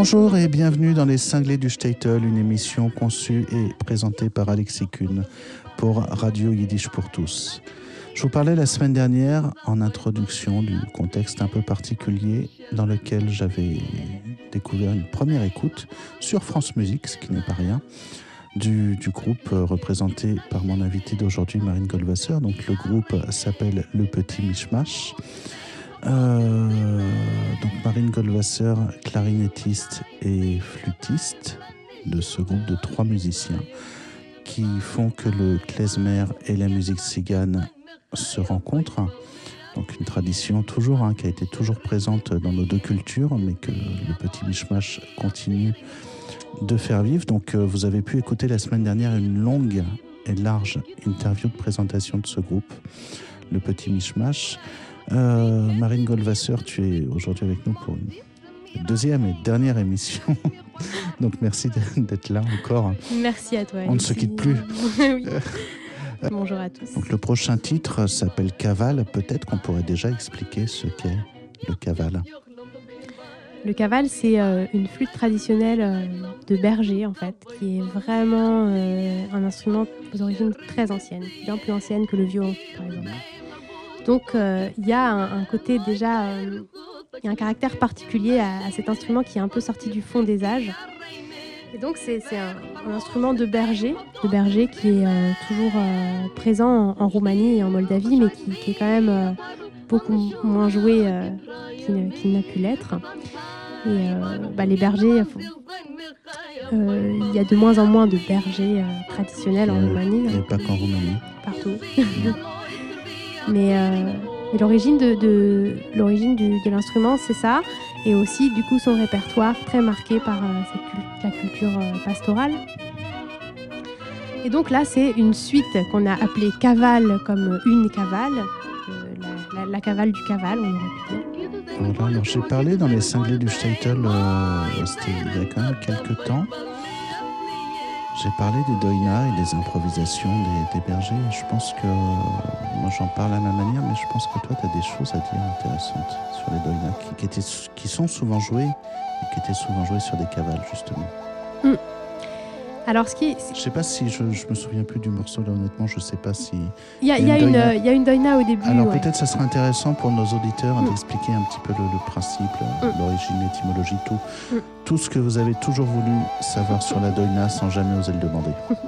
Bonjour et bienvenue dans Les Cinglés du Statel, une émission conçue et présentée par Alexis Kuhn pour Radio Yiddish pour tous. Je vous parlais la semaine dernière en introduction du contexte un peu particulier dans lequel j'avais découvert une première écoute sur France Musique, ce qui n'est pas rien, du, du, groupe représenté par mon invité d'aujourd'hui, Marine Goldwasser. Donc le groupe s'appelle Le Petit Mishmash. Euh, donc Marine Goldwasser, clarinettiste et flûtiste de ce groupe de trois musiciens qui font que le klezmer et la musique tzigane se rencontrent. Donc une tradition toujours hein, qui a été toujours présente dans nos deux cultures, mais que le petit mishmash continue de faire vivre. Donc euh, vous avez pu écouter la semaine dernière une longue et large interview de présentation de ce groupe, le petit mishmash. Euh, Marine Goldwasser, tu es aujourd'hui avec nous pour une deuxième et dernière émission. Donc merci d'être là encore. Merci à toi. On ne se quitte plus. oui. Bonjour à tous. Donc le prochain titre s'appelle Cavale. Peut-être qu'on pourrait déjà expliquer ce qu'est le cavale. Le cavale, c'est euh, une flûte traditionnelle euh, de berger, en fait, qui est vraiment un instrument aux origines très anciennes, bien plus ancienne que le violon, par exemple. Donc il y a un, un côté déjà, il y a un caractère particulier à, à, cet instrument qui est un peu sorti du fond des âges. Et donc c'est un, un, instrument de berger, de berger qui est euh, toujours euh, présent en, en, Roumanie et en Moldavie, mais qui, qui est quand même euh, beaucoup moins joué qu'il qu n'a pu l'être. Et bah, les bergers, il y a de moins en moins de bergers traditionnels en Roumanie. Et pas qu'en Roumanie. Partout. mais et l'origine de, l'origine de l'instrument, c'est ça, et aussi du coup son répertoire très marqué par euh, la culture euh, pastorale. Et donc là, c'est une suite qu'on a appelée cavale comme une cavale, euh, la, cavale du cavale, on aurait pu dire. Alors j'ai parlé dans les cinglés du Statel, euh, il y a quand même quelques temps. J'ai parlé des doïnas et des improvisations des, bergers. Je pense que moi j'en parle à ma manière, mais je pense que toi tu as des choses à dire intéressantes sur les doïnas qui, qui, sont souvent jouées et qui étaient souvent jouées sur des cavales justement. Mm. Alors, ce qui. Je sais pas si je, je me souviens plus du morceau là, honnêtement, je sais pas si. Il y a, y, y, a une, il y a une doïna au début. Alors ouais. peut-être ça serait intéressant pour nos auditeurs mm. d'expliquer un petit peu le, le principe, Mm. l'origine, l'étymologie, tout. Tout ce que vous avez toujours voulu savoir sur la doïna sans jamais oser le demander.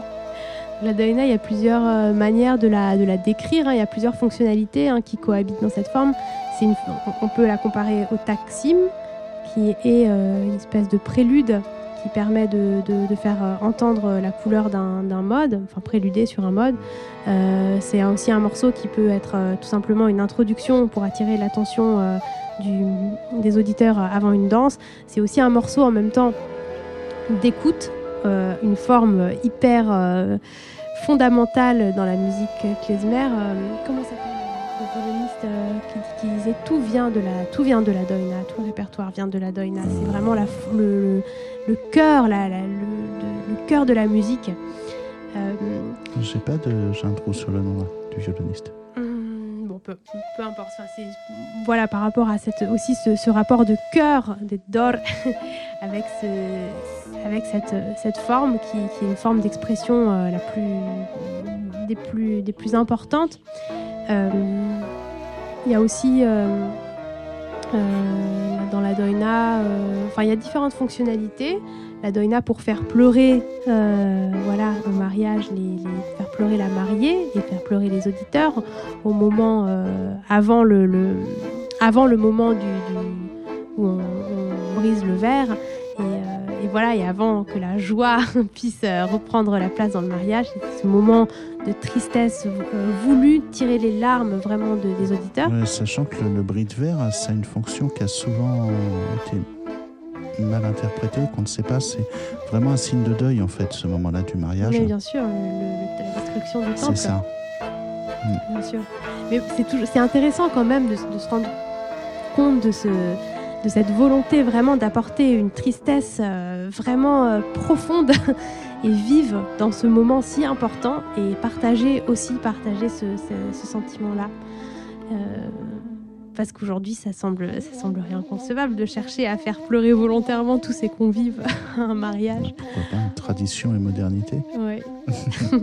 La doïna, il y a plusieurs euh, manières de la, de la décrire, hein. il y a plusieurs fonctionnalités hein, qui cohabitent dans cette forme. Une, on peut la comparer au taksim, qui est euh, une espèce de prélude qui permet de, faire entendre la couleur d'un mode, enfin préluder sur un mode. Euh, c'est aussi un morceau qui peut être euh, tout simplement une introduction pour attirer l'attention euh, des auditeurs avant une danse. C'est aussi un morceau en même temps d'écoute, euh, une forme hyper euh, fondamentale dans la musique klezmer. comment ça s'appelle le violoniste euh, qui, qui, disait tout vient de la tout vient de la doina, tout le répertoire vient de la doina. C'est vraiment la, le, le, cœur, la, la, le, le, cœur de la musique. Euh, J'ai pas de, trou sur le nom du violoniste. Hum, bon, peu, peu importe. Enfin, voilà, par rapport à cette aussi ce, ce rapport de cœur, de dor, avec ce, avec cette, cette forme qui, qui est une forme d'expression euh, la plus des plus des plus importantes. Euh, il y a aussi euh, dans la doina, enfin il y a différentes fonctionnalités. La doina pour faire pleurer, voilà, au mariage, les, les, faire pleurer la mariée et faire pleurer les auditeurs au moment avant le, le, avant le moment du, du où on, on, brise le verre. Voilà, et avant que la joie puisse euh, reprendre la place dans le mariage, c'est ce moment de tristesse euh, voulu, tirer les larmes vraiment de, des auditeurs. Ouais, sachant que le, le, bris de verre, ça a une fonction qui a souvent été mal interprétée, qu'on ne sait pas, c'est vraiment un signe de deuil en fait, ce moment-là du mariage. Mais bien sûr, le, le, la destruction du temple. C'est ça. Mm. Bien sûr. Mais c'est intéressant quand même de, de se rendre compte de ce de cette volonté vraiment d'apporter une tristesse euh, vraiment euh, profonde et vive dans ce moment si important et partager aussi partager ce, ce, ce sentiment là euh, parce qu'aujourd'hui, ça semble, ça semble inconcevable de chercher à faire pleurer volontairement tous ces convives à un mariage. Pourquoi pas Tradition et modernité? Oui.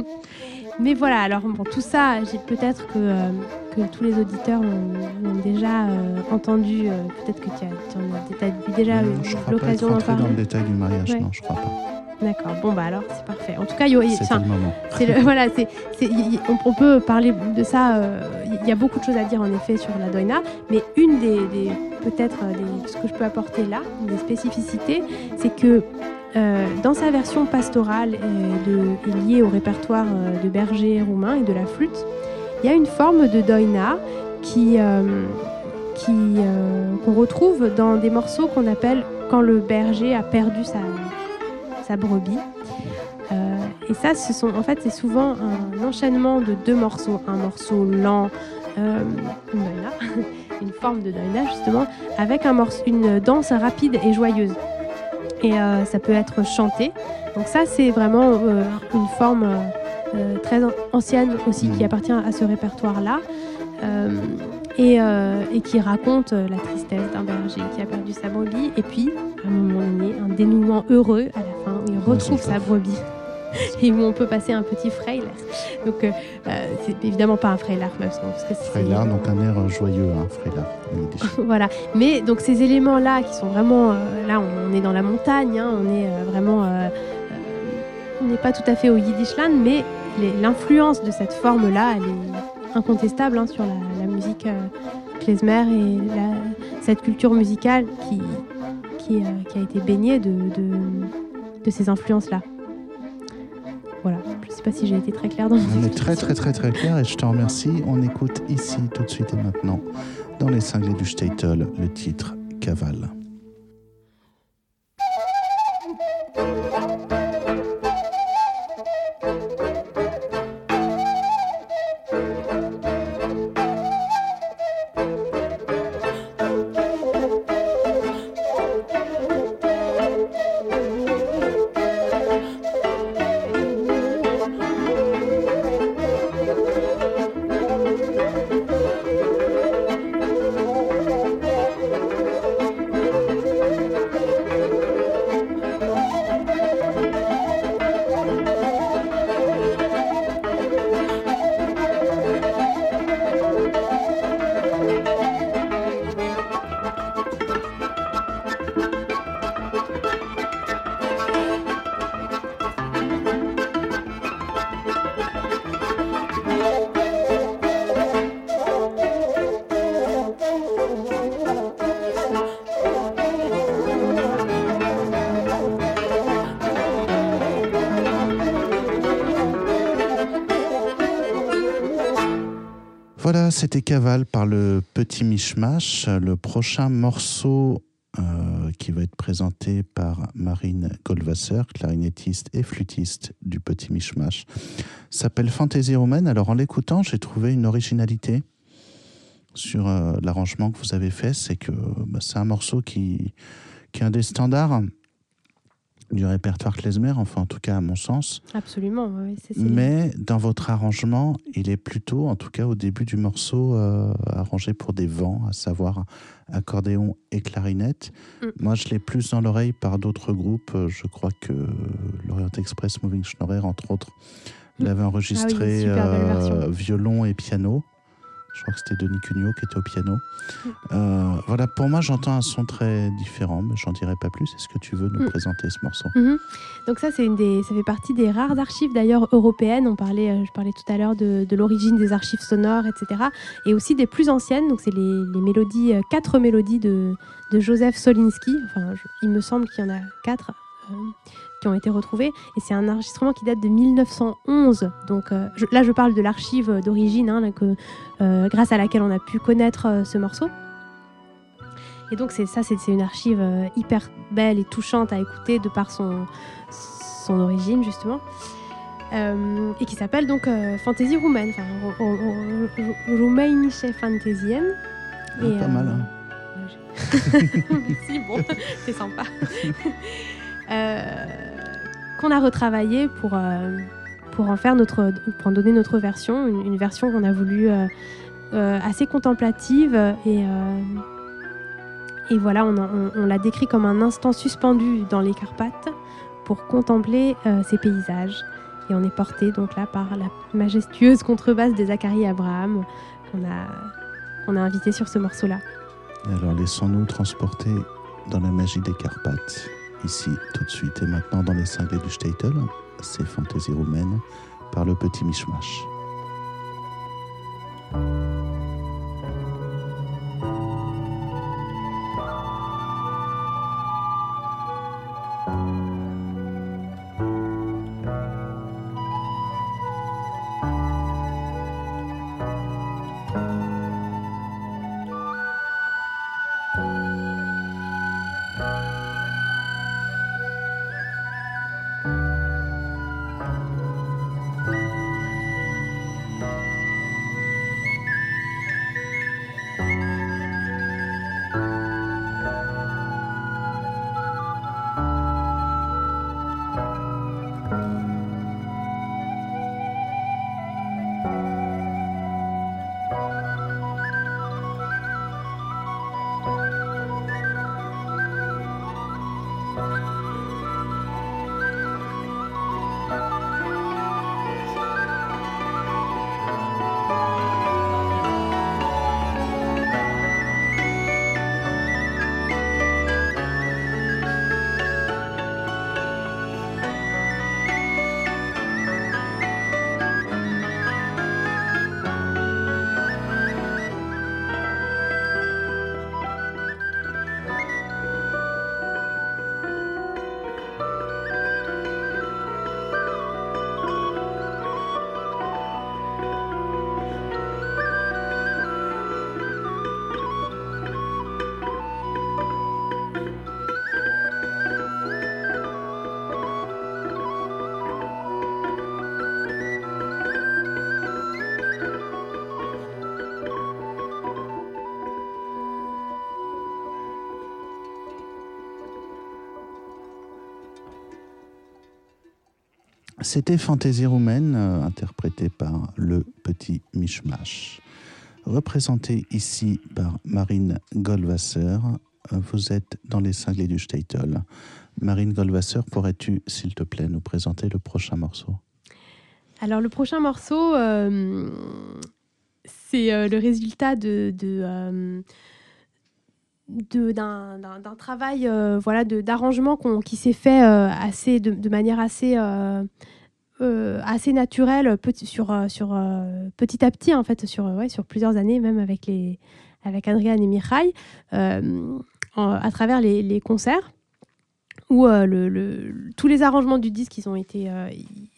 Mais voilà, alors bon, tout ça, peut-être que, euh, que tous les auditeurs ont, déjà euh, entendu, euh, peut-être que tu as, as, déjà eu l'occasion d'en parler. dans le détail du mariage, non, je crois pas. D'accord, bon bah alors c'est parfait. En tout cas, a, le voilà, c'est, on, peut parler de ça. Il y a beaucoup de choses à dire en effet sur la doina, mais une des, des peut-être ce que je peux apporter là, des spécificités, c'est que euh, dans sa version pastorale et, liée au répertoire euh, de berger roumain et de la flûte, il y a une forme de doina euh, qu'on retrouve dans des morceaux qu'on appelle quand le berger a perdu sa, brebis. et ça, en fait, c'est souvent un enchaînement de deux morceaux, un morceau lent, une, une forme de doina justement, avec un morceau, une danse rapide et joyeuse et euh, ça peut être chanté. Donc ça, c'est vraiment euh, une forme euh, très ancienne aussi qui mm. appartient à ce répertoire-là. Et, qui raconte la tristesse d'un berger qui a perdu sa brebis et puis à un moment donné un dénouement heureux à la fin où il retrouve sa brebis et où on peut passer un petit freyler. Donc, euh, euh, c'est évidemment pas un freyler, Freyler, donc un air joyeux, un freyler. voilà. Mais donc ces éléments-là qui sont vraiment, euh, là, on est dans la montagne, hein, on est vraiment, on n'est pas tout à fait au Yiddishland, mais l'influence de cette forme-là, elle est incontestable hein, sur la, musique klezmer et cette culture musicale qui, qui, a été baignée de, de ces influences-là. Voilà, je ne sais pas si j'ai été très claire dans On est très très très très clair et je te remercie. On écoute ici tout de suite et maintenant dans les cinglés du Statel le titre Cavale. C'était Cavale par le Petit Mishmash. Le prochain morceau euh, qui va être présenté par Marine Goldwasser, clarinettiste et flûtiste du Petit Mishmash, s'appelle Fantaisie romaine. Alors en l'écoutant, j'ai trouvé une originalité sur euh, l'arrangement que vous avez fait. C'est que bah, c'est un morceau qui, qui est un des standards du répertoire klezmer, enfin en tout cas à mon sens. Absolument, oui. Mais dans votre arrangement, il est plutôt, en tout cas au début du morceau, euh, arrangé pour des vents, à savoir accordéon et clarinette. Mm. Moi, je l'ai plus dans l'oreille par d'autres groupes. Je crois que l'Orient Express Moving Schnorrer, entre autres, mm. l'avait ah enregistré euh, violon et piano. Je crois que c'était Denis Cugnot qui était au piano. Euh, voilà, pour moi, j'entends un son très différent, mais j'en dirai pas plus. Est-ce que tu veux nous mm. présenter ce morceau? Mm-hmm. Donc ça, c'est une des, ça fait partie des rares archives d'ailleurs européennes. On parlait, euh, je parlais tout à l'heure de, l'origine des archives sonores, etc. Et aussi des plus anciennes. Donc c'est les, mélodies, euh, quatre mélodies de, Joseph Solinski. Enfin, il me semble qu'il y en a quatre qui ont été retrouvés. Et c'est un enregistrement qui date de 1911. Donc euh, là, je parle de l'archive d'origine, hein, euh, grâce à laquelle on a pu connaître euh, ce morceau. Et donc c'est ça, c'est une archive hyper belle et touchante à écouter de par son, son origine justement. et qui s'appelle donc Fantaisie roumaine, enfin Roumanische Fantasien. Ah, pas mal, hein. Merci, bon, c'est sympa. qu'on a retravaillé pour, euh, pour en faire notre, pour en donner notre version, une, version qu'on a voulu euh, assez contemplative et, et voilà, on, on l'a décrit comme un instant suspendu dans les Carpates pour contempler ces paysages. Et on est porté donc là par la majestueuse contrebasse de Zachary Abraham qu'on a, qu'on a invité sur ce morceau-là. Alors laissons-nous transporter dans la magie des Carpates, ici tout de suite et maintenant dans les cinglés du Statel, c'est Fantaisie roumaine par le petit Mishmash. C'était Fantaisie roumaine, euh, interprétée par le petit Mishmash. Représenté ici par Marine Goldwasser, euh, vous êtes dans les cinglés du Statel. Marine Goldwasser, pourrais-tu, s'il te plaît, nous présenter le prochain morceau? Alors, le prochain morceau, euh, c'est le résultat de. d'un travail voilà d'arrangement qui s'est fait assez de, manière assez euh, assez naturel sur, euh, sur, euh, petit à petit, en fait, sur plusieurs années, même avec, les, avec Adrian et Mirai, à travers les, les concerts où euh, le, tous les arrangements du disque ils ont été euh,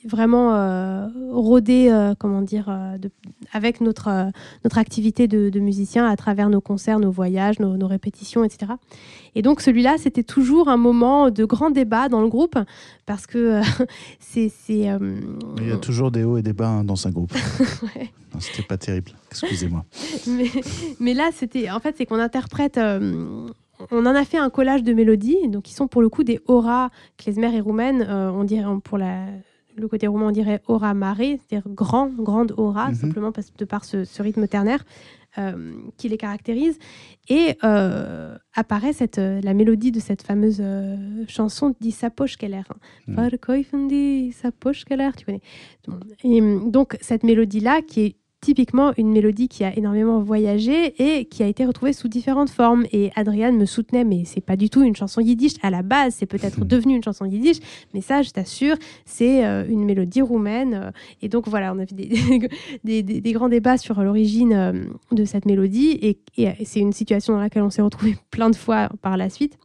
vraiment euh, rodés comment dire avec notre notre activité de, musicien à travers nos concerts nos voyages nos, répétitions etc et donc celui-là c'était toujours un moment de grand débat dans le groupe parce que c'est il y a toujours des hauts et des bas hein, dans un groupe. Ouais. c'était pas terrible. Excusez-moi. Mais, mais, là c'était en fait c'est qu'on interprète on en a fait un collage de mélodies, donc qui sont pour le coup des auras klezmer et roumaines. Euh, on dirait pour le côté roumain, on dirait aura marée, c'est-à-dire grand, grande aura, mhm. simplement parce, de par ce, rythme ternaire euh, qui les caractérise. Et euh, apparaît cette, la mélodie de cette fameuse chanson dit Sapoche Keller. Mm. Sapoche Keller, tu connais. Et donc cette mélodie-là, qui est typiquement une mélodie qui a énormément voyagé et qui a été retrouvée sous différentes formes. Et Adriane me soutenait, mais c'est pas du tout une chanson yiddish. À la base, c'est peut-être devenu une chanson yiddish, mais ça, je t'assure, c'est euh, une mélodie roumaine. Et donc voilà, on a fait des, des, grands débats sur l'origine euh, de cette mélodie et, et c'est une situation dans laquelle on s'est retrouvé plein de fois par la suite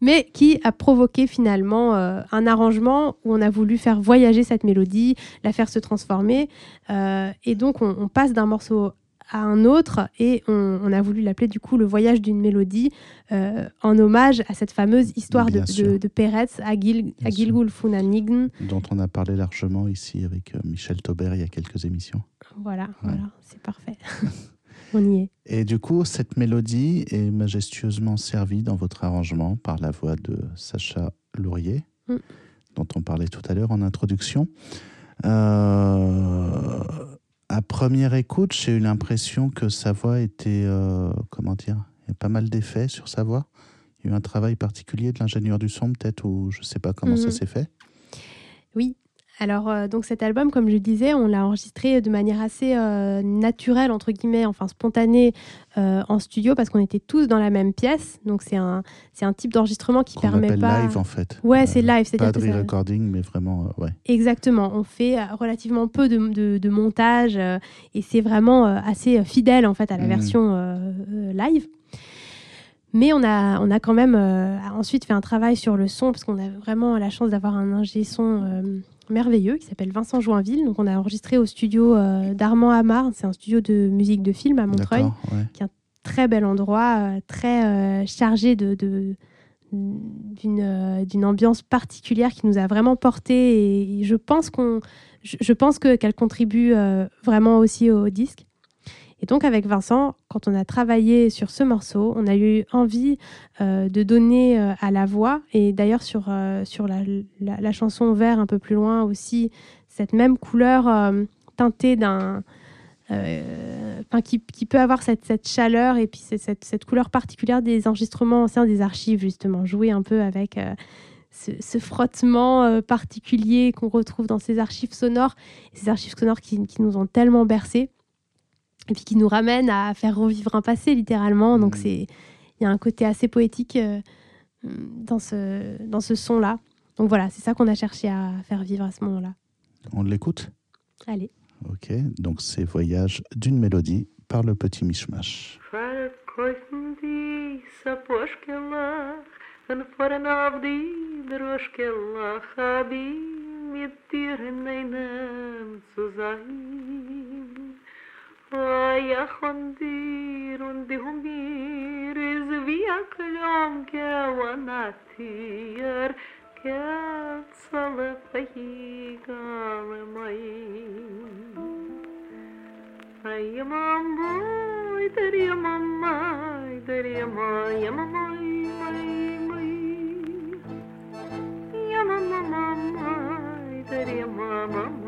mais qui a provoqué finalement euh, un arrangement où on a voulu faire voyager cette mélodie, la faire se transformer. Euh, et donc on, passe d'un morceau à un autre et on, a voulu l'appeler du coup le voyage d'une mélodie euh, en hommage à cette fameuse histoire de, de, Peretz à, Gil, à Dont on a parlé largement ici avec Michel Taubert il y a quelques émissions. Voilà, voilà c'est parfait. On y est. Et du coup, cette mélodie est majestueusement servie dans votre arrangement par la voix de Sacha Laurier, mm. dont on parlait tout à l'heure en introduction. Euh, à première écoute, j'ai eu l'impression que sa voix était, euh, comment dire, il y a pas mal d'effets sur sa voix. Il y a eu un travail particulier de l'ingénieur du son, peut-être, ou je ne sais pas comment ça Mhm. s'est fait. Oui. Alors, euh, donc cet album, comme je disais, on l'a enregistré de manière assez euh, naturelle, entre guillemets, enfin spontanée euh, en studio, parce qu'on était tous dans la même pièce. Donc, c'est un, c'est un type d'enregistrement qui permet pas. live, en fait. Ouais, c'est live, Pas c'est-à-dire de ça- re-recording, mais vraiment, ouais. Exactement, on fait relativement peu de, de- de montage et c'est vraiment assez fidèle en fait à la Mhm. version live. Mais on a, on a quand même euh, ensuite fait un travail sur le son parce qu'on a vraiment la chance d'avoir un ingé son euh, merveilleux qui s'appelle Vincent Joinville. Donc on a enregistré au studio euh, d'Armand Amar, c'est un studio de musique de film à Montreuil D'accord, ouais. très bel endroit, euh, très euh, chargé de, de- d'une, euh, d'une ambiance particulière qui nous a vraiment porté et je pense qu'on je, je pense que qu'elle contribue euh, vraiment aussi au disque. Et donc avec Vincent, quand on a travaillé sur ce morceau, on a eu envie euh, de donner euh, à la voix. Et d'ailleurs sur euh, sur la, chanson Vert un peu plus loin aussi cette même couleur teintée d'un qui, peut avoir cette, cette chaleur et puis cette, cette couleur particulière des enregistrements anciens des archives, justement, jouer un peu avec ce, frottement particulier qu'on retrouve dans ces archives sonores, ces archives sonores qui, qui nous ont tellement bercés et puis qui nous ramènent à faire revivre un passé, littéralement. Donc, Mhm. c'est il y a un côté assez poétique euh, dans ce, dans ce son-là. Donc voilà, c'est ça qu'on a cherché à faire vivre à ce moment-là. On l'écoute? Allez. Ok, donc c'est Voyage d'une mélodie par le petit Mishmash. يا خندير دهم رزبيك لعمك وناتير كتصل فيه قال يا ماما يدر يا ماما يدر يا ماما يا ماما يا ماما يدر يا ماما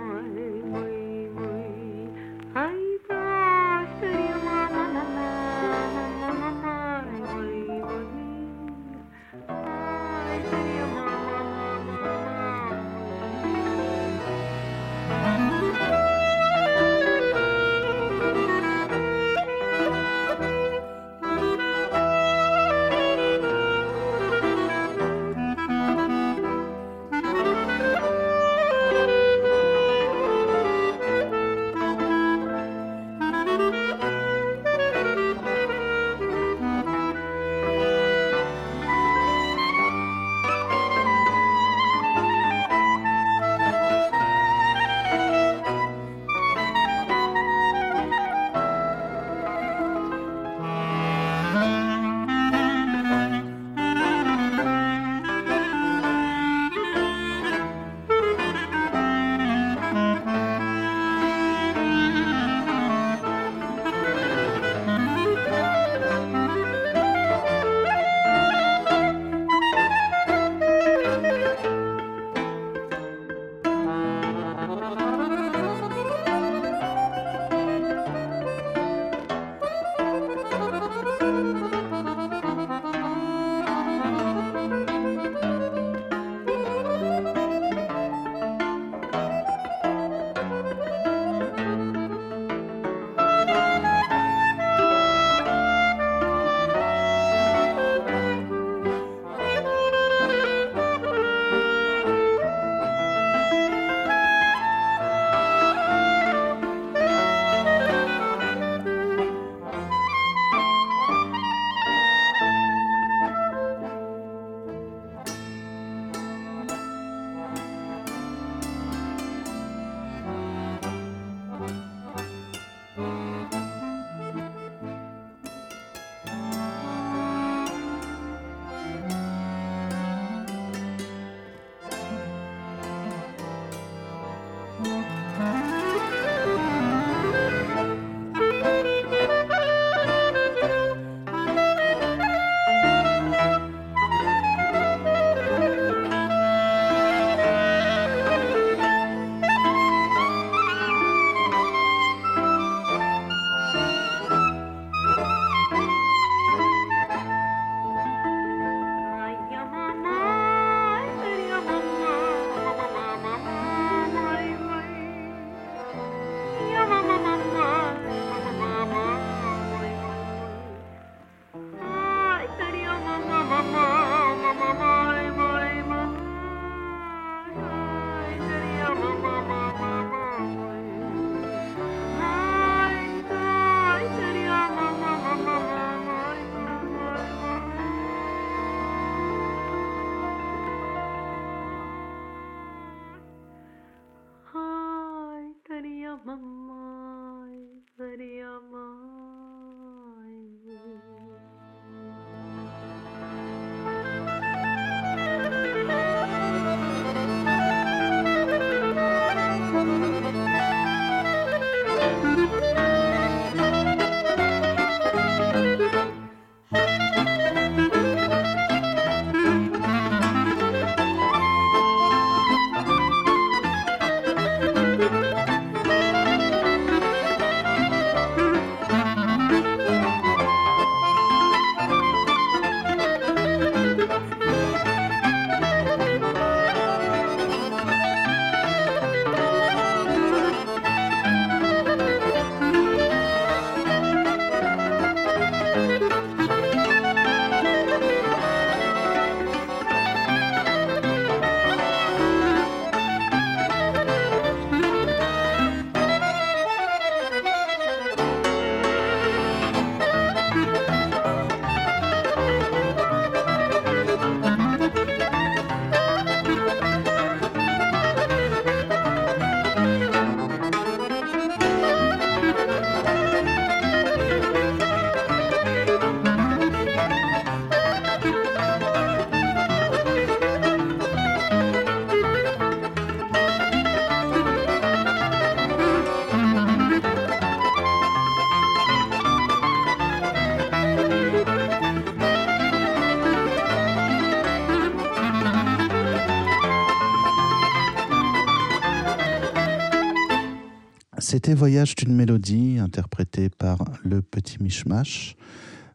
C'était Voyage d'une mélodie, interprété par le petit Mishmash.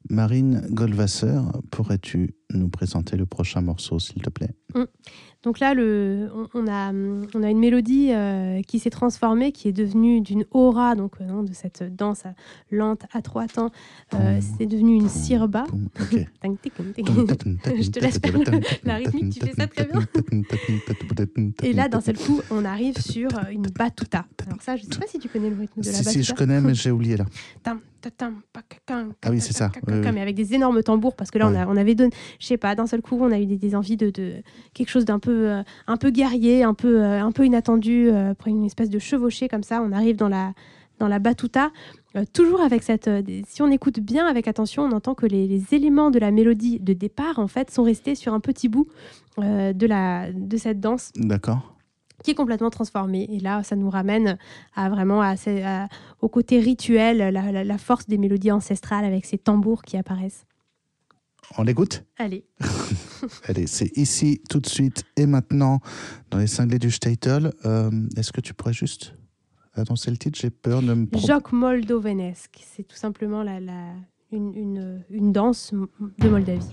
Marine Goldwasser, pourrais-tu nous présenter le prochain morceau, s'il te plaît? Mm. Donc là, le, on, a, une mélodie euh, qui s'est transformée, qui est devenue d'une aura, donc euh, de cette danse lente à trois temps. Euh, c'est devenu une sirba. Je te laisse faire la rythmique, tu fais ça très bien. Et là, d'un seul coup, on arrive sur une batuta. Alors ça, je ne sais pas si tu connais le rythme de la batuta. Si, je connais, mais j'ai oublié là. Ah oui, c'est ça. Mais avec des énormes tambours, parce que là, on, a, on avait donné, je sais pas, d'un seul coup, on a eu des, envies de, de, quelque chose d'un peu, euh, un peu guerrier, un peu, euh, un peu inattendu, euh, après une espèce de chevauché comme ça. On arrive dans la, dans la batuta. toujours avec cette. si on écoute bien avec attention, on entend que les, les, éléments de la mélodie de départ, en fait, sont restés sur un petit bout de, la, de cette danse. D'accord qui est complètement transformé. Et là, ça nous ramène à vraiment à, au côté rituel, la, force des mélodies ancestrales avec ces tambours qui apparaissent. On l'écoute? Allez. Allez, c'est ici, tout de suite et maintenant, dans les cinglés du Statel. Euh, est-ce que tu pourrais juste annoncer le titre J'ai peur de me... Joc moldovenesque. C'est tout simplement la, une, une, une danse de Moldavie.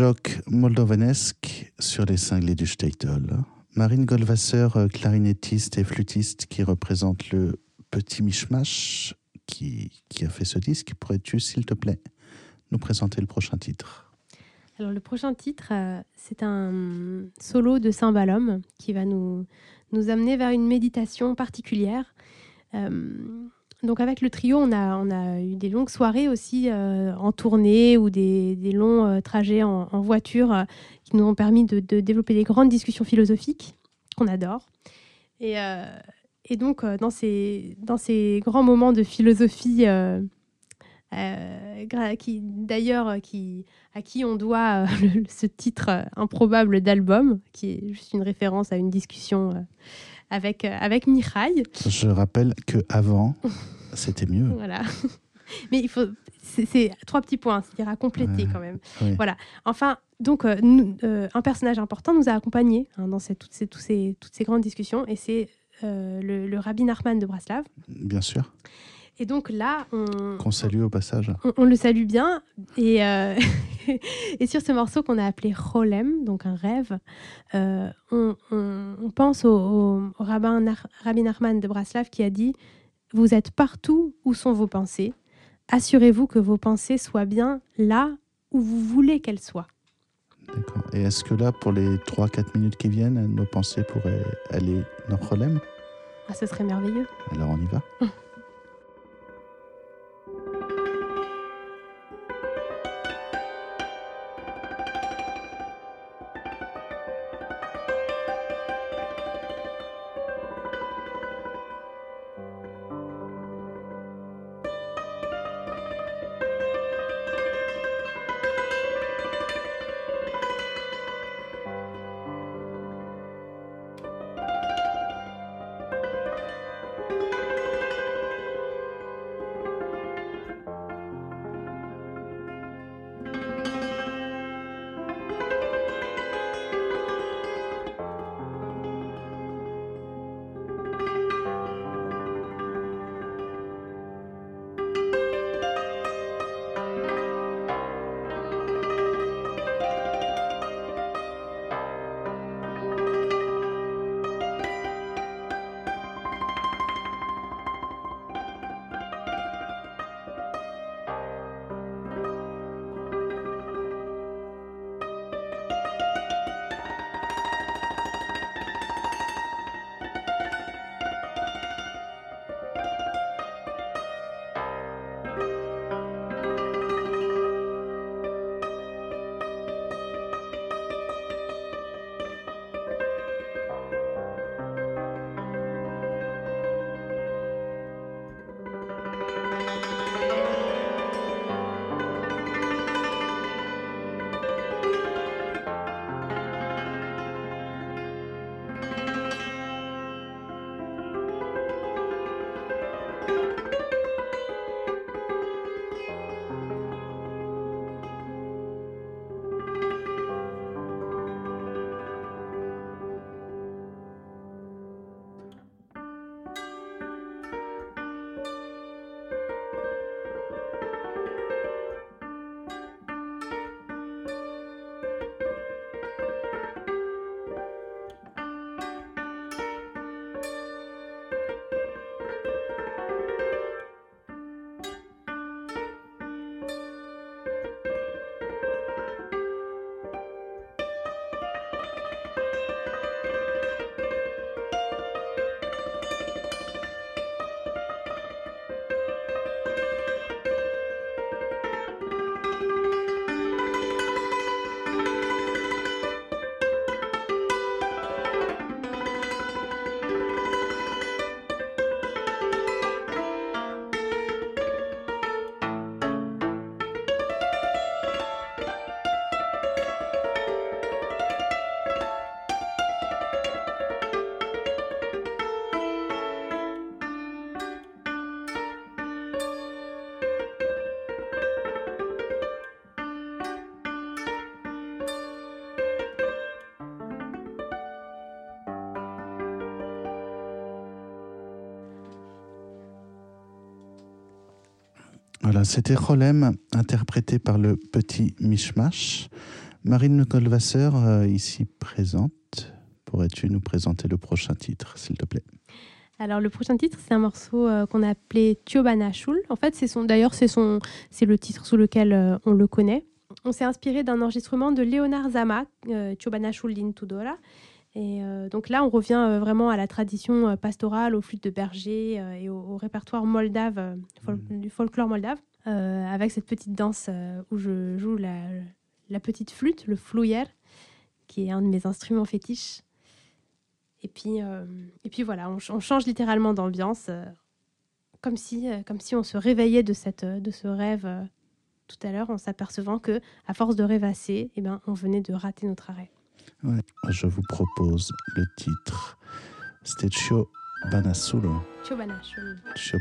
Jock moldovanesque sur les cinglés du Statel. Marine Goldwasser, euh, clarinettiste et flûtiste qui représente le petit mishmash qui, qui a fait ce disque. Pourrais-tu, s'il te plaît, nous présenter le prochain titre? Alors le prochain titre, euh, c'est un solo de Saint Balom qui va nous, nous amener vers une méditation particulière. Euh, donc avec le trio, on a, eu des longues soirées aussi euh, en tournée ou des, longs euh, trajets en, voiture euh, qui nous ont permis de, développer des grandes discussions philosophiques qu'on adore. Et, donc dans, ces, grands moments de philosophie, d'ailleurs à qui on doit ce titre improbable d'album, qui est juste une référence à une discussion avec, euh, avec Mihai. Je rappelle que avant, c'était mieux. Voilà. Mais il faut. C'est trois petits points, c'est-à-dire à compléter Ouais. quand même. Oui. Voilà. Enfin, donc, euh, nous- euh, un personnage important nous a accompagnés hein, dans toutes, ces, toutes ces grandes discussions, et c'est euh, le, le rabbi Nachman de Braslav. Bien sûr. Et donc là, on, Qu'on salue au passage. on, on le salue bien. Et, euh, et sur ce morceau qu'on a appelé Cholem, donc un rêve, euh, on, on- on pense au, au- au rabbin Nar- Rabbi Nachman de Braslav qui a dit Vous êtes partout où sont vos pensées. Assurez-vous que vos pensées soient bien là où vous voulez qu'elles soient. D'accord. Et est-ce que là, pour les 3-4 minutes qui viennent, nos pensées pourraient aller dans Cholem Ah, ce serait merveilleux. Alors on y va Voilà, c'était Rolem, interprété par le petit Mishmash. Marine Colvasser, euh, ici présente, pourrais-tu nous présenter le prochain titre, s'il te plaît? Alors le prochain titre, c'est un morceau euh, qu'on a appelé Tiobana Shul. En fait, c'est son, d'ailleurs, c'est son, c'est le titre sous lequel euh, on le connaît. On s'est inspiré d'un enregistrement de Léonard Zama, Tiobana Shul Tudora. Et euh, donc là, on revient euh, vraiment à la tradition euh, pastorale, aux flûtes de berger et au, au répertoire moldave, fol- du folklore moldave, avec cette petite danse où je joue la, la petite flûte, le flouyer, qui est un de mes instruments fétiches. Et puis, et puis voilà, on, ch- on change littéralement d'ambiance, comme, si, comme si on se réveillait de, cette, de ce rêve tout à l'heure, en s'apercevant que, à force de rêvasser, eh ben, on venait de rater notre arrêt. Ouais. Je vous propose le titre. C'était Chio Chol. Chio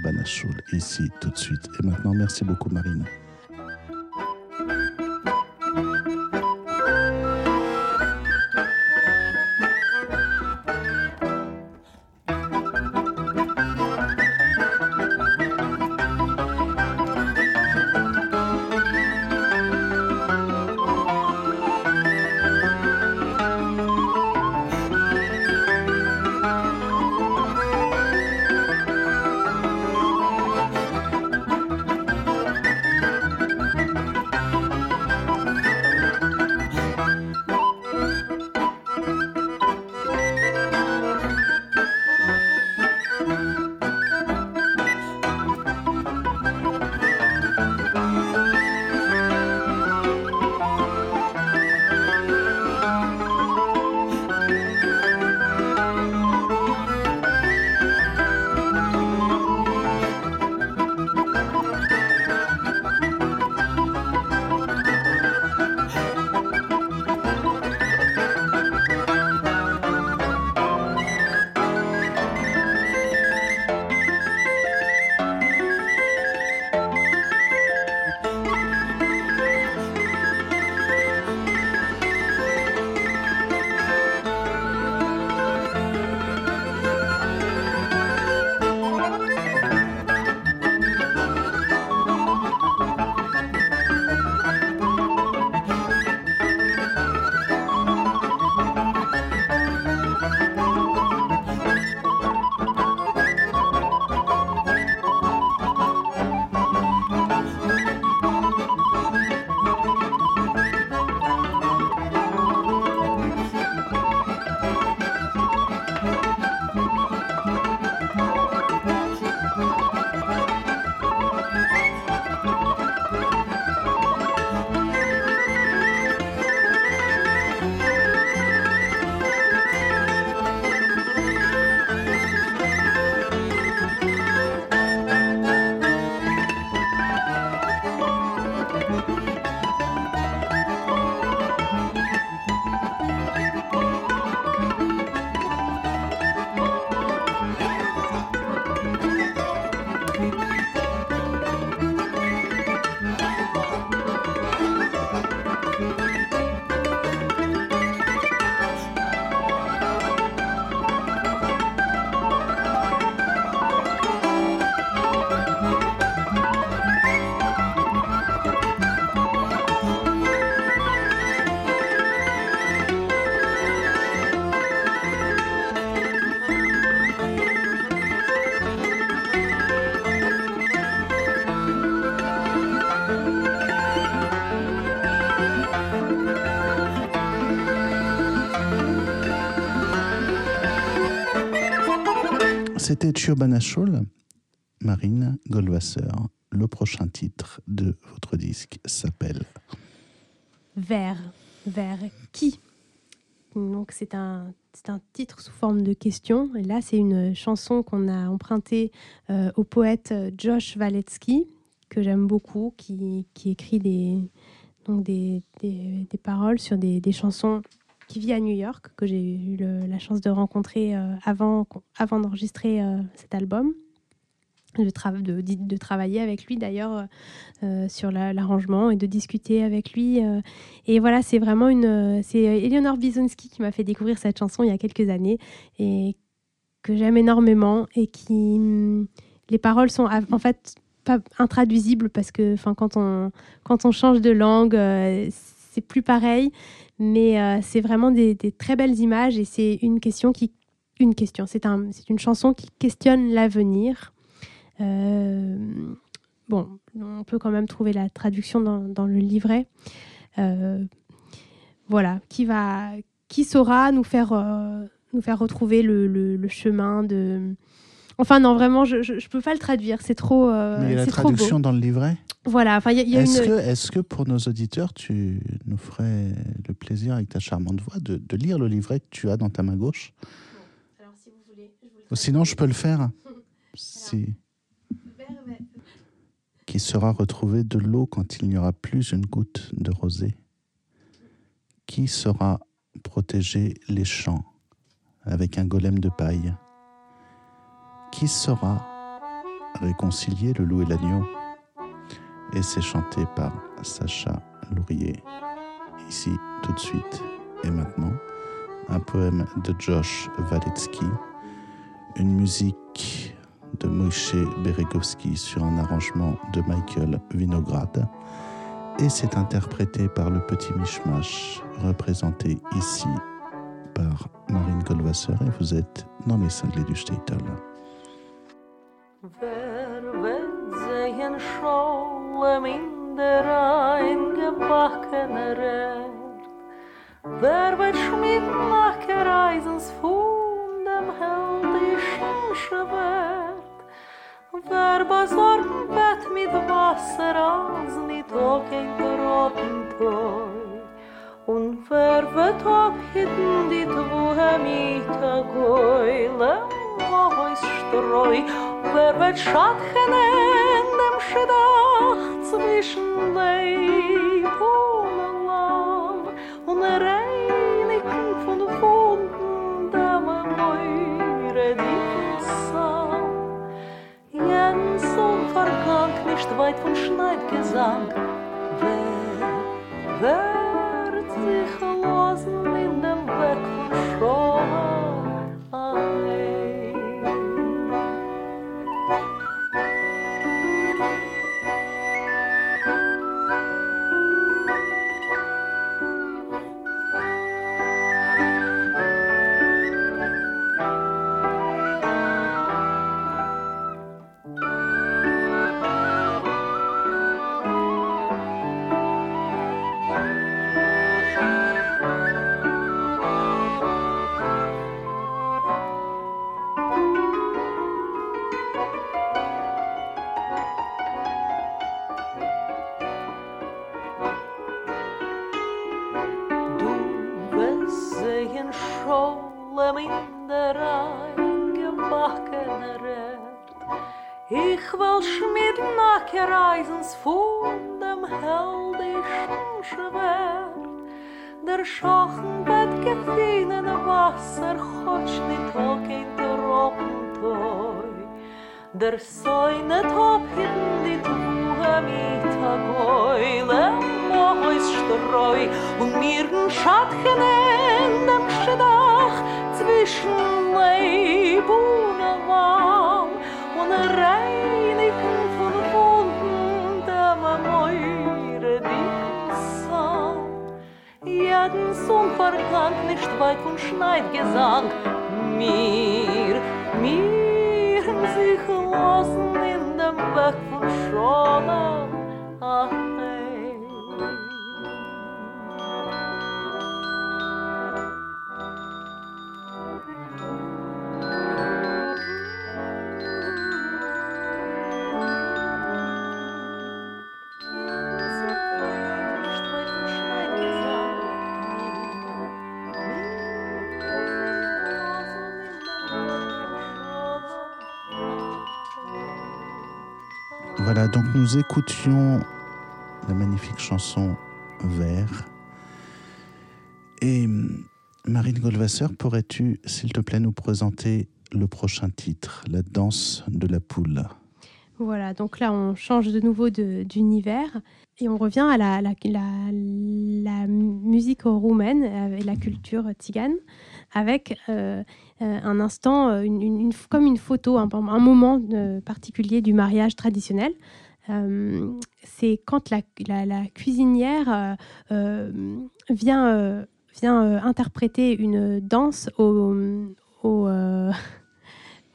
ici tout de suite. Et maintenant, merci beaucoup Marine. C'était Chio Banashul, Marine Goldwasser. Le prochain titre de votre disque s'appelle Vers. Vers qui? Donc c'est un, un titre sous forme de question. Et là, c'est une chanson qu'on a empruntée euh, au poète Josh Waletsky, que j'aime beaucoup, qui, qui écrit des, donc des, des paroles sur des, des chansons qui vit à New York, que j'ai eu la chance de rencontrer euh, avant, d'enregistrer euh, cet album. De, tra- de, de travailler avec lui d'ailleurs euh, sur la- l'arrangement et de discuter avec lui. et voilà, c'est vraiment une. C'est Eleanor Bizonski qui m'a fait découvrir cette chanson il y a quelques années et que j'aime énormément et qui. hum, Les paroles sont en fait pas intraduisibles parce que quand, on, change de langue, c'est plus pareil. Mais euh, c'est vraiment des, très belles images et c'est une question qui, une question. C'est un, une chanson qui questionne l'avenir. Euh, bon, on peut quand même trouver la traduction dans, le livret. Euh, voilà, qui va, qui saura nous faire, nous faire retrouver le, chemin de. Enfin non, vraiment, je ne peux pas le traduire. C'est trop. Mais il y a la traduction dans le livret. Voilà. Enfin, il y a, est-ce une... que, est-ce que pour nos auditeurs, tu nous ferais le plaisir avec ta charmante voix de, de lire le livret que tu as dans ta main gauche? Alors, si vous voulez, Sinon, je peux le faire. si qui sera retrouvé de l'eau quand il n'y aura plus une goutte de rosée Qui saura protéger les champs avec un golem de paille Qui saura réconcilier le loup et l'agneau? Et c'est chanté par Sacha Lourier. Ici, tout de suite et maintenant, un poème de Josh Waletsky, une musique de Moïse Beregovski sur un arrangement de Michael Vinograd et c'est interprété par le petit Mishmash représenté ici par Marine Goldwasser et vous êtes dans les cinglés du Statel. Wer wird sehen Scholem in der eingebackene Rett? Wer wird schmitt nach Kreisens von dem heldischen Schwert? Wer besorgt Bett mit Wasser als nicht auch ein Tropen treu? Und wer wird abhitten die Tvuhe mit der Geulem? Wo ist Streu, wer wird Schatchen in dem Schidach zwischen Leib und Lamm und reinigen von Wunden, da man meure die Sam. Jens unvergang, nicht weit von Schneidgesang. Wer wird sich losen in dem Weg von Schoen der soine top hin di tuge mit a goile moi stroi un mirn schat genen dem schdach zwischen mei buna un er reine kun von funden da ma moi redisa jeden sum verklang nicht weit vom schneid gesang. Mir запах фуршона. Voilà, donc nous écoutions la magnifique chanson Vert. Et hum, Marine Goldwasser, pourrais-tu, s'il te plaît, nous présenter le prochain titre, La danse de la poule? Voilà, donc là, on change de nouveau d'univers et on revient à la, musique roumaine et la culture tzigane avec euh, euh, un instant, euh, une, comme une photo, un, moment particulier du mariage traditionnel. C'est quand la, cuisinière vient, interpréter une danse au,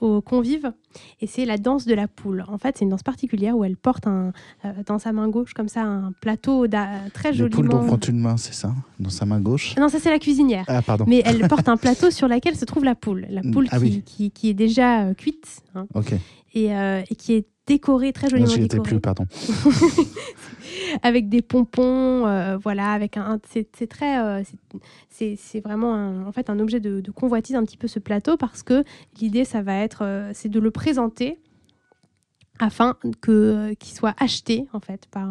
aux convives. Et c'est la danse de la poule. En fait, c'est une danse particulière où elle porte un, euh, dans sa main gauche, comme ça, un plateau d'a- très Les poules joliment. donc ont une main, c'est ça Dans sa main gauche? Non, ça c'est la cuisinière. Ah, pardon. Mais elle porte un plateau sur lequel se trouve la poule. La Mm, poule ah qui, oui. qui, qui est déjà euh, cuite hein, Ok. Et, euh, et qui est décorée, très joliment J'y étais décorée. plus, pardon. avec des pompons, euh, voilà, avec un, c'est c'est très, euh, c'est- vraiment un- en fait un objet de, de convoitise un petit peu ce plateau parce que l'idée ça va être, euh, c'est de le présenter afin que qu'il soit acheté en fait par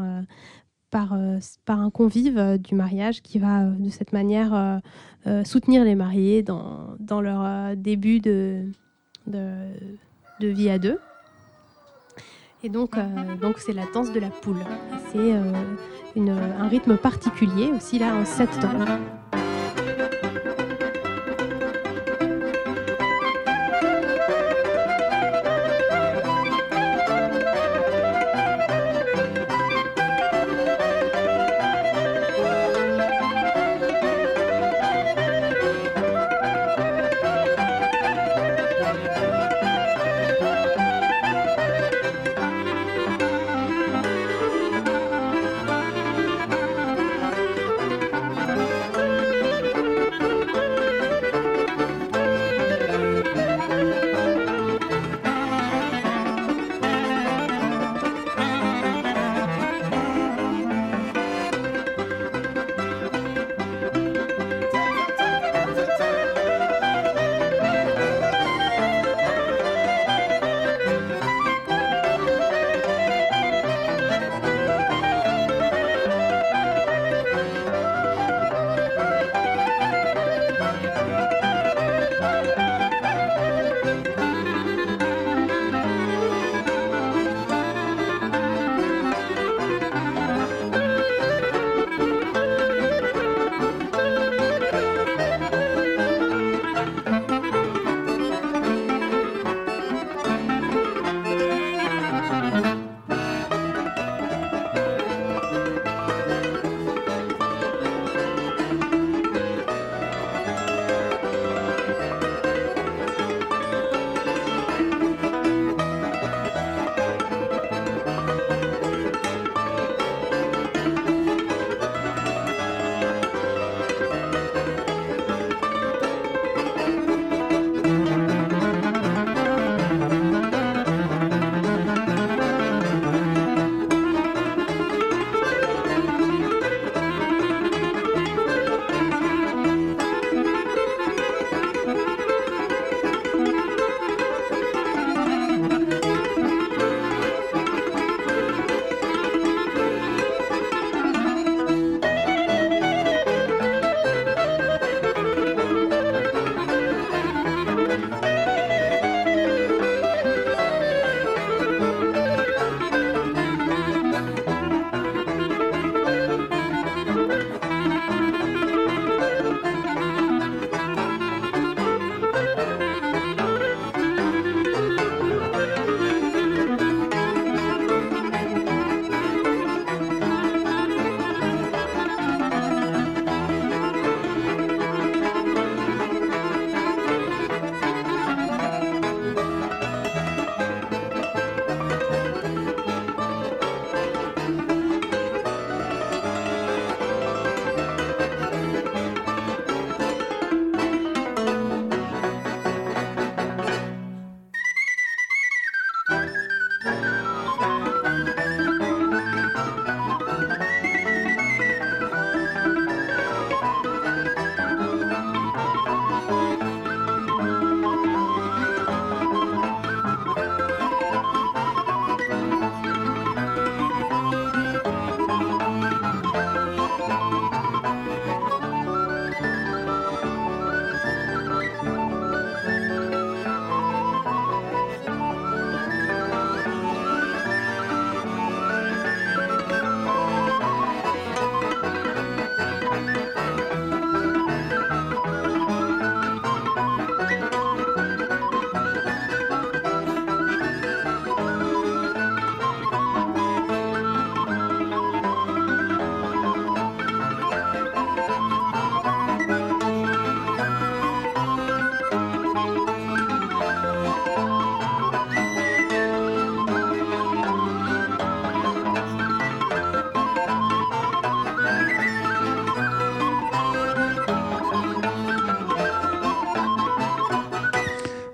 par, par un convive du mariage qui va de cette manière soutenir les mariés dans, dans leur début de, de, de vie à deux. Et donc, euh, donc c'est la danse de la poule. C'est euh, un rythme particulier aussi là en sept temps.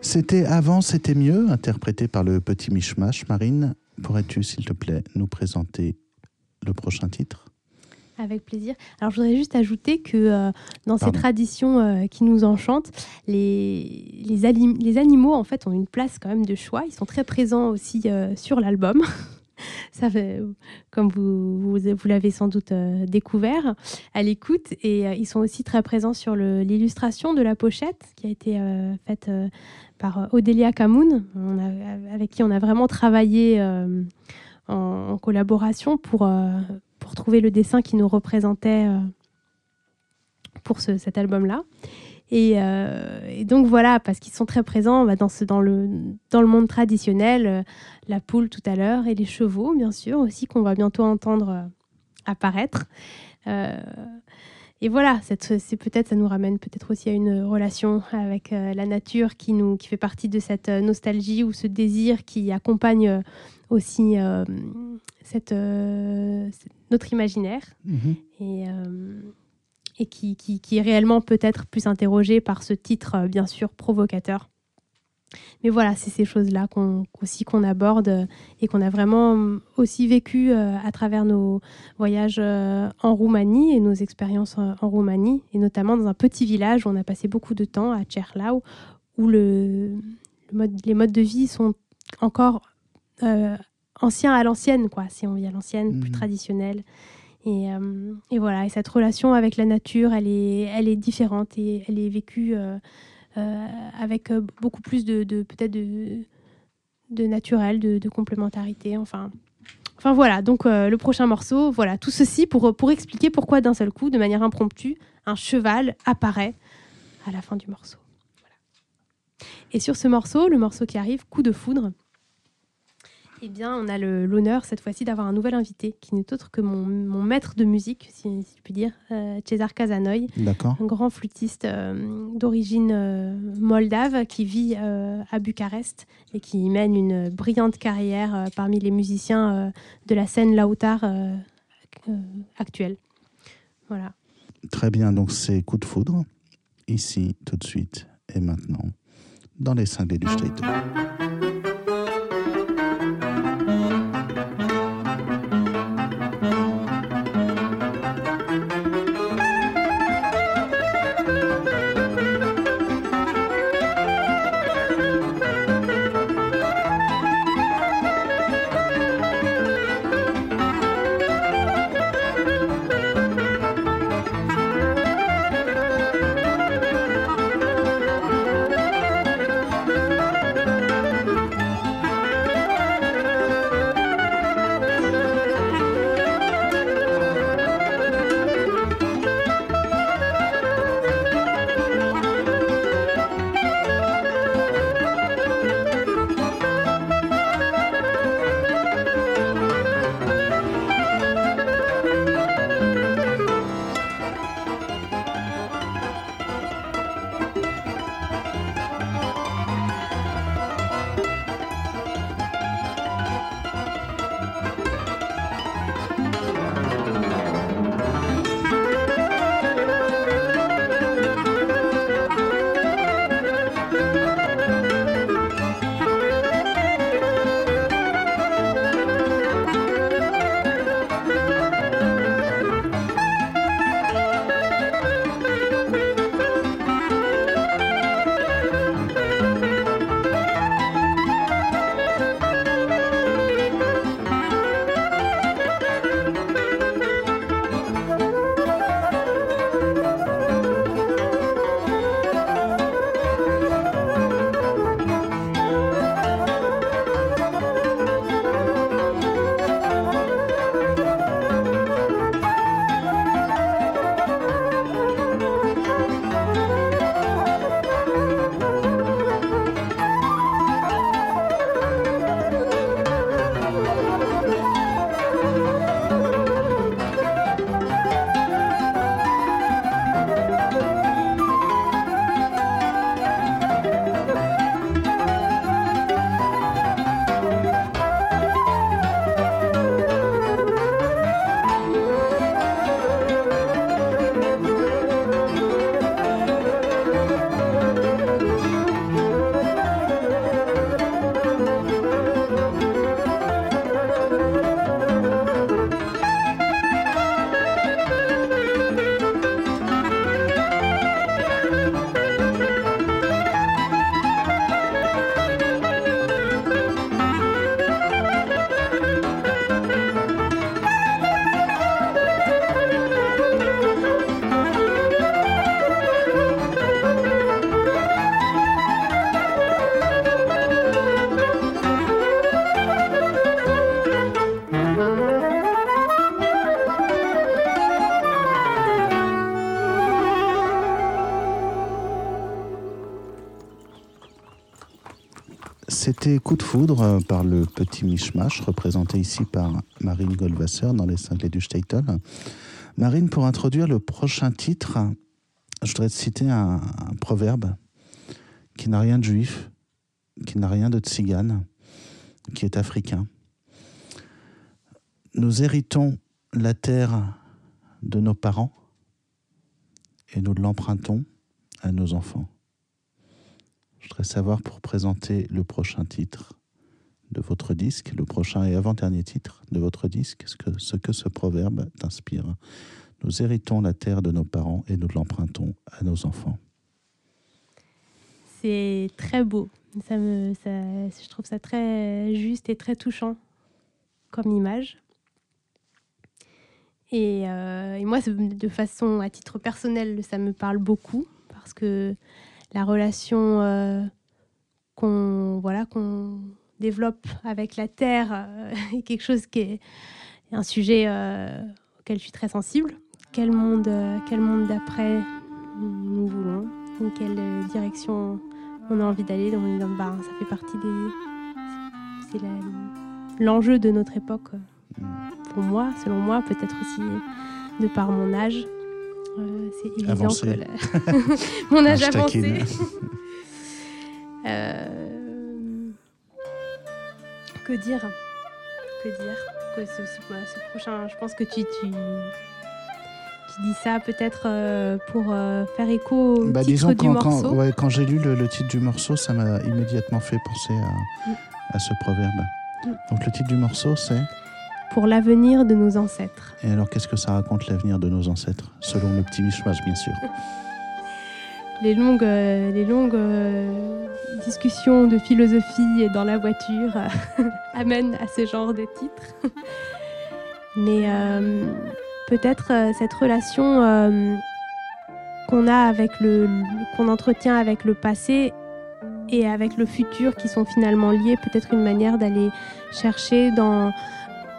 C'était Avant, c'était mieux, interprété par le petit Mishmash. Marine, pourrais-tu, s'il te plaît, nous présenter le prochain titre? Avec plaisir. Alors, je voudrais juste ajouter que euh, dans ces traditions euh, qui nous enchantent, les, les, alim- les animaux, en fait, ont une place quand même de choix. Ils sont très présents aussi euh, sur l'album. Comme vous, l'avez sans doute euh, découvert à l'écoute. Et euh, ils sont aussi très présents sur l'illustration de la pochette qui a été euh, faite par Odélia a- avec qui on a vraiment travaillé en, collaboration pour, trouver le dessin qui nous représentait pour ce- cet album-là. Et, euh, et donc voilà, parce qu'ils sont très présents bah, dans, ce, dans, le, dans le monde traditionnel, euh, la poule tout à l'heure et les chevaux, bien sûr, aussi qu'on va bientôt entendre euh, apparaître. Et voilà, c'est peut-être, ça nous ramène peut-être aussi à une relation avec la nature qui, nous, qui fait partie de cette nostalgie ou ce désir qui accompagne aussi cette, cette- notre imaginaire Mhm. et, et qui, qui- qui est réellement peut-être plus interrogé par ce titre, euh, bien sûr, provocateur. Mais voilà, c'est ces choses-là qu'on, aussi qu'on aborde euh, et qu'on a vraiment euh, aussi vécu à travers nos voyages en Roumanie et nos expériences en Roumanie, et notamment dans un petit village où on a passé beaucoup de temps à Cerlau, où le, le mode- les modes de vie sont encore euh, anciens à l'ancienne, quoi, si on vit à l'ancienne, plus Mhm. traditionnels. Et, euh, et voilà, et cette relation avec la nature, elle est, elle est différente et elle est vécue euh, euh, avec beaucoup plus de, peut-être de, naturel, de, complémentarité. Enfin, enfin voilà. Donc le prochain morceau, voilà, tout ceci pour pour expliquer pourquoi d'un seul coup, de manière impromptue, un cheval apparaît à la fin du morceau. Et sur ce morceau, le morceau qui arrive, Coup de foudre. Eh bien, on a l'honneur cette fois-ci d'avoir un nouvel invité qui n'est autre que mon, mon maître de musique, si, si je puis dire, euh, César Casanoy, un grand flûtiste euh, d'origine euh, moldave qui vit euh, à Bucarest et qui mène une brillante carrière parmi les musiciens de la scène euh, actuelle. Voilà. Très bien, donc c'est Coup de foudre, ici, tout de suite et maintenant, dans les cinglés du Stater. C'était Coup de foudre euh, par le petit Mishmash, représenté ici par Marine Goldwasser dans les cinglés du Statel. Marine, pour introduire le prochain titre, je voudrais te citer un, un proverbe qui n'a rien de juif, qui n'a rien de tzigane, qui est africain. Nous héritons la terre de nos parents et nous l'empruntons à nos enfants. Je voudrais savoir pour présenter le prochain titre de votre disque, le prochain et avant-dernier titre de votre disque, ce que ce, proverbe t'inspire. Nous héritons la terre de nos parents et nous l'empruntons à nos enfants. C'est très beau. Ça me, ça, je trouve ça très juste et très touchant comme image. Et, euh, et moi, de façon à titre personnel, ça me parle beaucoup parce que la relation euh, qu'on voilà, qu'on développe avec la Terre euh, est quelque chose qui est un sujet euh, auquel je suis très sensible. Quel monde, quel monde d'après nous voulons, dans quelle direction on a envie d'aller. Bah, ça fait partie des. C'est l'enjeu de notre époque, pour moi, selon moi, peut-être aussi de par mon âge. Euh, c'est évident Avancé. que la- mon âge avancé. Euh, Que dire? Que dire? Que ce, ce- ce prochain, je pense que tu, tu, tu dis ça peut-être euh, pour euh, faire écho au Bah, titre disons, du quand, quand- morceau. ouais, quand j'ai lu le, le titre du morceau, ça m'a immédiatement fait penser à, Mm. à ce proverbe. Mm. Donc le titre du morceau, c'est Pour l'avenir de nos ancêtres. Et alors, qu'est-ce que ça raconte l'avenir de nos ancêtres Selon le petit mishmash, bien sûr. Les longues, euh, les longues euh, discussions de philosophie dans la voiture euh, amènent à ce genre de titre. Mais euh, peut-être cette relation euh, qu'on a avec le, qu'on entretient avec le passé et avec le futur qui sont finalement liés, peut-être une manière d'aller chercher dans,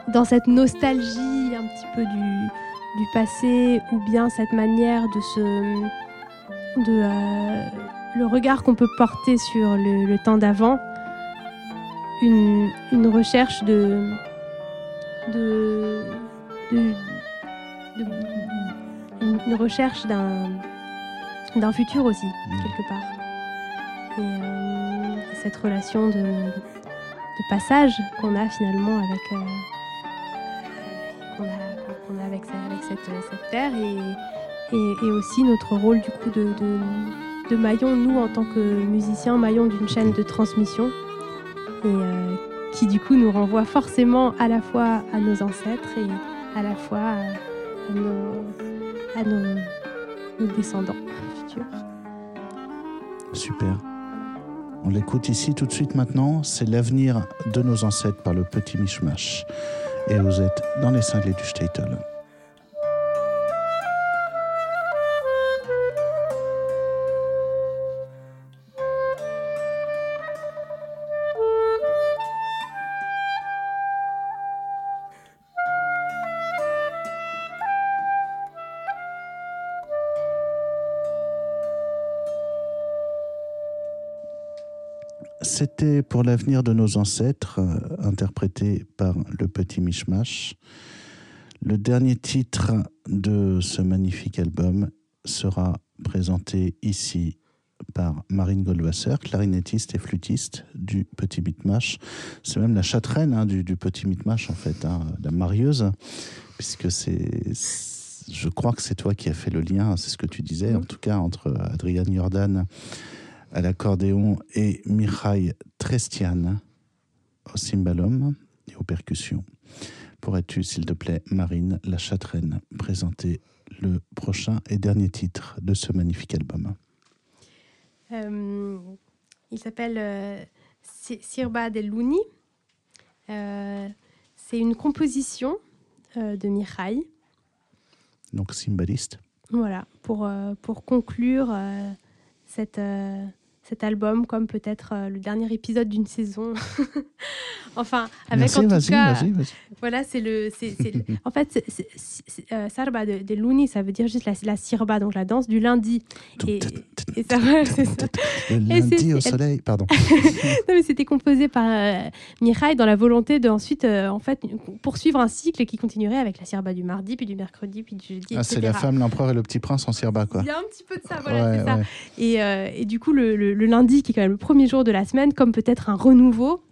dans cette nostalgie un petit peu du, du passé ou bien cette manière de se de euh, le regard qu'on peut porter sur le, le temps d'avant, une, une recherche de de, de- de- une, une recherche d'un d'un futur aussi quelque part. Et euh, cette relation de, de passage qu'on a finalement avec euh, qu'on a, avec, cette, terre et, aussi notre rôle du coup de, maillon, nous en tant que musiciens, maillon d'une chaîne de transmission et euh, qui du coup nous renvoie forcément à la fois à nos ancêtres et à la fois à, à nos, à nos, nos descendants futurs. Super. On l'écoute ici tout de suite maintenant. C'est l'avenir de nos ancêtres par le petit mishmash. Et vous êtes dans les cinglés du Statel. C'était pour l'avenir de nos ancêtres, euh, interprété par le petit Mishmash. Le dernier titre de ce magnifique album sera présenté ici par Marine Goldwasser, clarinettiste et flûtiste du Petit Mitmash. C'est même la chatraine hein, du, du Petit Mitmash, en fait, hein, la marieuse, puisque c'est, c'est- je crois que c'est toi qui as fait le lien, c'est ce que tu disais, en tout cas, entre Adrian Jordan à l'accordéon et Mikhail Trestian au cymbalum et aux percussions. Pourrais-tu, s'il te plaît, Marine, la chatraine, présenter le prochain et dernier titre de ce magnifique album? Euh, il s'appelle euh, Si- Sirba del Luni. Euh, c'est une composition de Mihai. Donc, cymbaliste. Voilà, pour, pour conclure cette, cet album, comme peut-être euh, le dernier épisode d'une saison. enfin, avec Merci, en tout cas. Voilà, c'est le. c'est- en fait, c'est- euh, Sarba de, de Luni, ça veut dire juste la, la sirba, donc la danse du lundi. Et, et ça, c'est ça. Le lundi au soleil, pardon. non, mais c'était composé par euh, dans la volonté de ensuite, euh, en fait, poursuivre un cycle qui continuerait avec la sirba du mardi, puis du mercredi, puis du jeudi. Ah, c'est la femme, l'empereur et le petit prince en sirba, quoi. Il y a un petit peu de ça, voilà, c'est ça. Et, et, du coup, le, le, lundi, qui est quand même le premier jour de la semaine, comme peut-être un renouveau,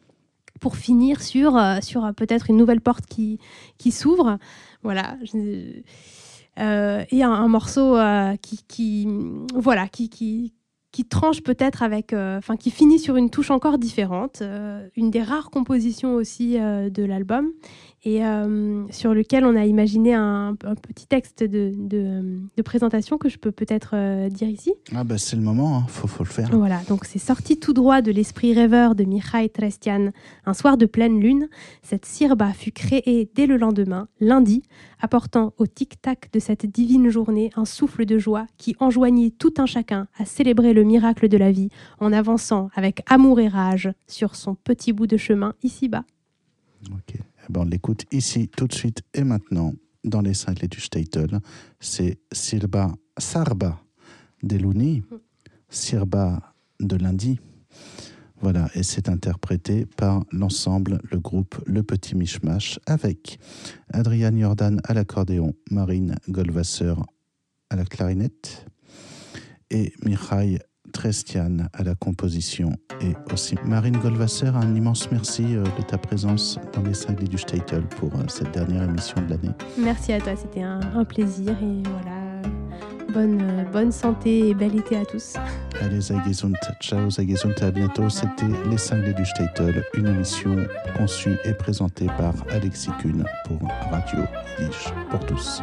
pour finir sur, euh, sur peut-être une nouvelle porte qui, s'ouvre. Voilà. Euh, et un, morceau euh, qui, qui, voilà, qui, qui, qui tranche peut-être avec, euh, enfin qui finit sur une touche encore différente, une des rares compositions aussi de l'album et sur lequel on a imaginé un, petit texte de, de, présentation que je peux peut-être dire ici. Ah bah c'est le moment, il hein. faut, faut, le faire. Voilà, donc c'est sorti tout droit de l'esprit rêveur de Mikhail Trestian. Un soir de pleine lune, cette sirba fut créée dès le lendemain, lundi, apportant au tic-tac de cette divine journée un souffle de joie qui enjoignit tout un chacun à célébrer le miracle de la vie en avançant avec amour et rage sur son petit bout de chemin ici-bas. Ok, eh ben, on l'écoute ici tout de suite et maintenant dans les cinglés du Statel. C'est Sirba Sarba des Luni, Sirba de lundi. Voilà, et c'est interprété par l'ensemble, le groupe Le Petit Mishmash, avec Adrian Jordan à l'accordéon, Marine Goldwasser à la clarinette et Mikhail Trestian à la composition. Et aussi Marine Goldwasser, un immense merci euh, de ta présence dans les cinglés du Statel pour euh, cette dernière émission de l'année. Merci à toi, c'était un, un plaisir et voilà bonne, euh, bonne santé et bel été à tous. Allez, sei gesund. Ciao, sei gesund. À bientôt. C'était Les Cinglés du Statel, une émission conçue et présentée par Alexis Kuhn pour Radio Yiddish pour tous.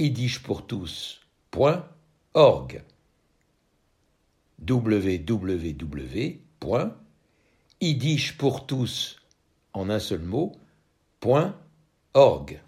yiddishpourtous.org www.yiddishpourtous en un seul mot, .org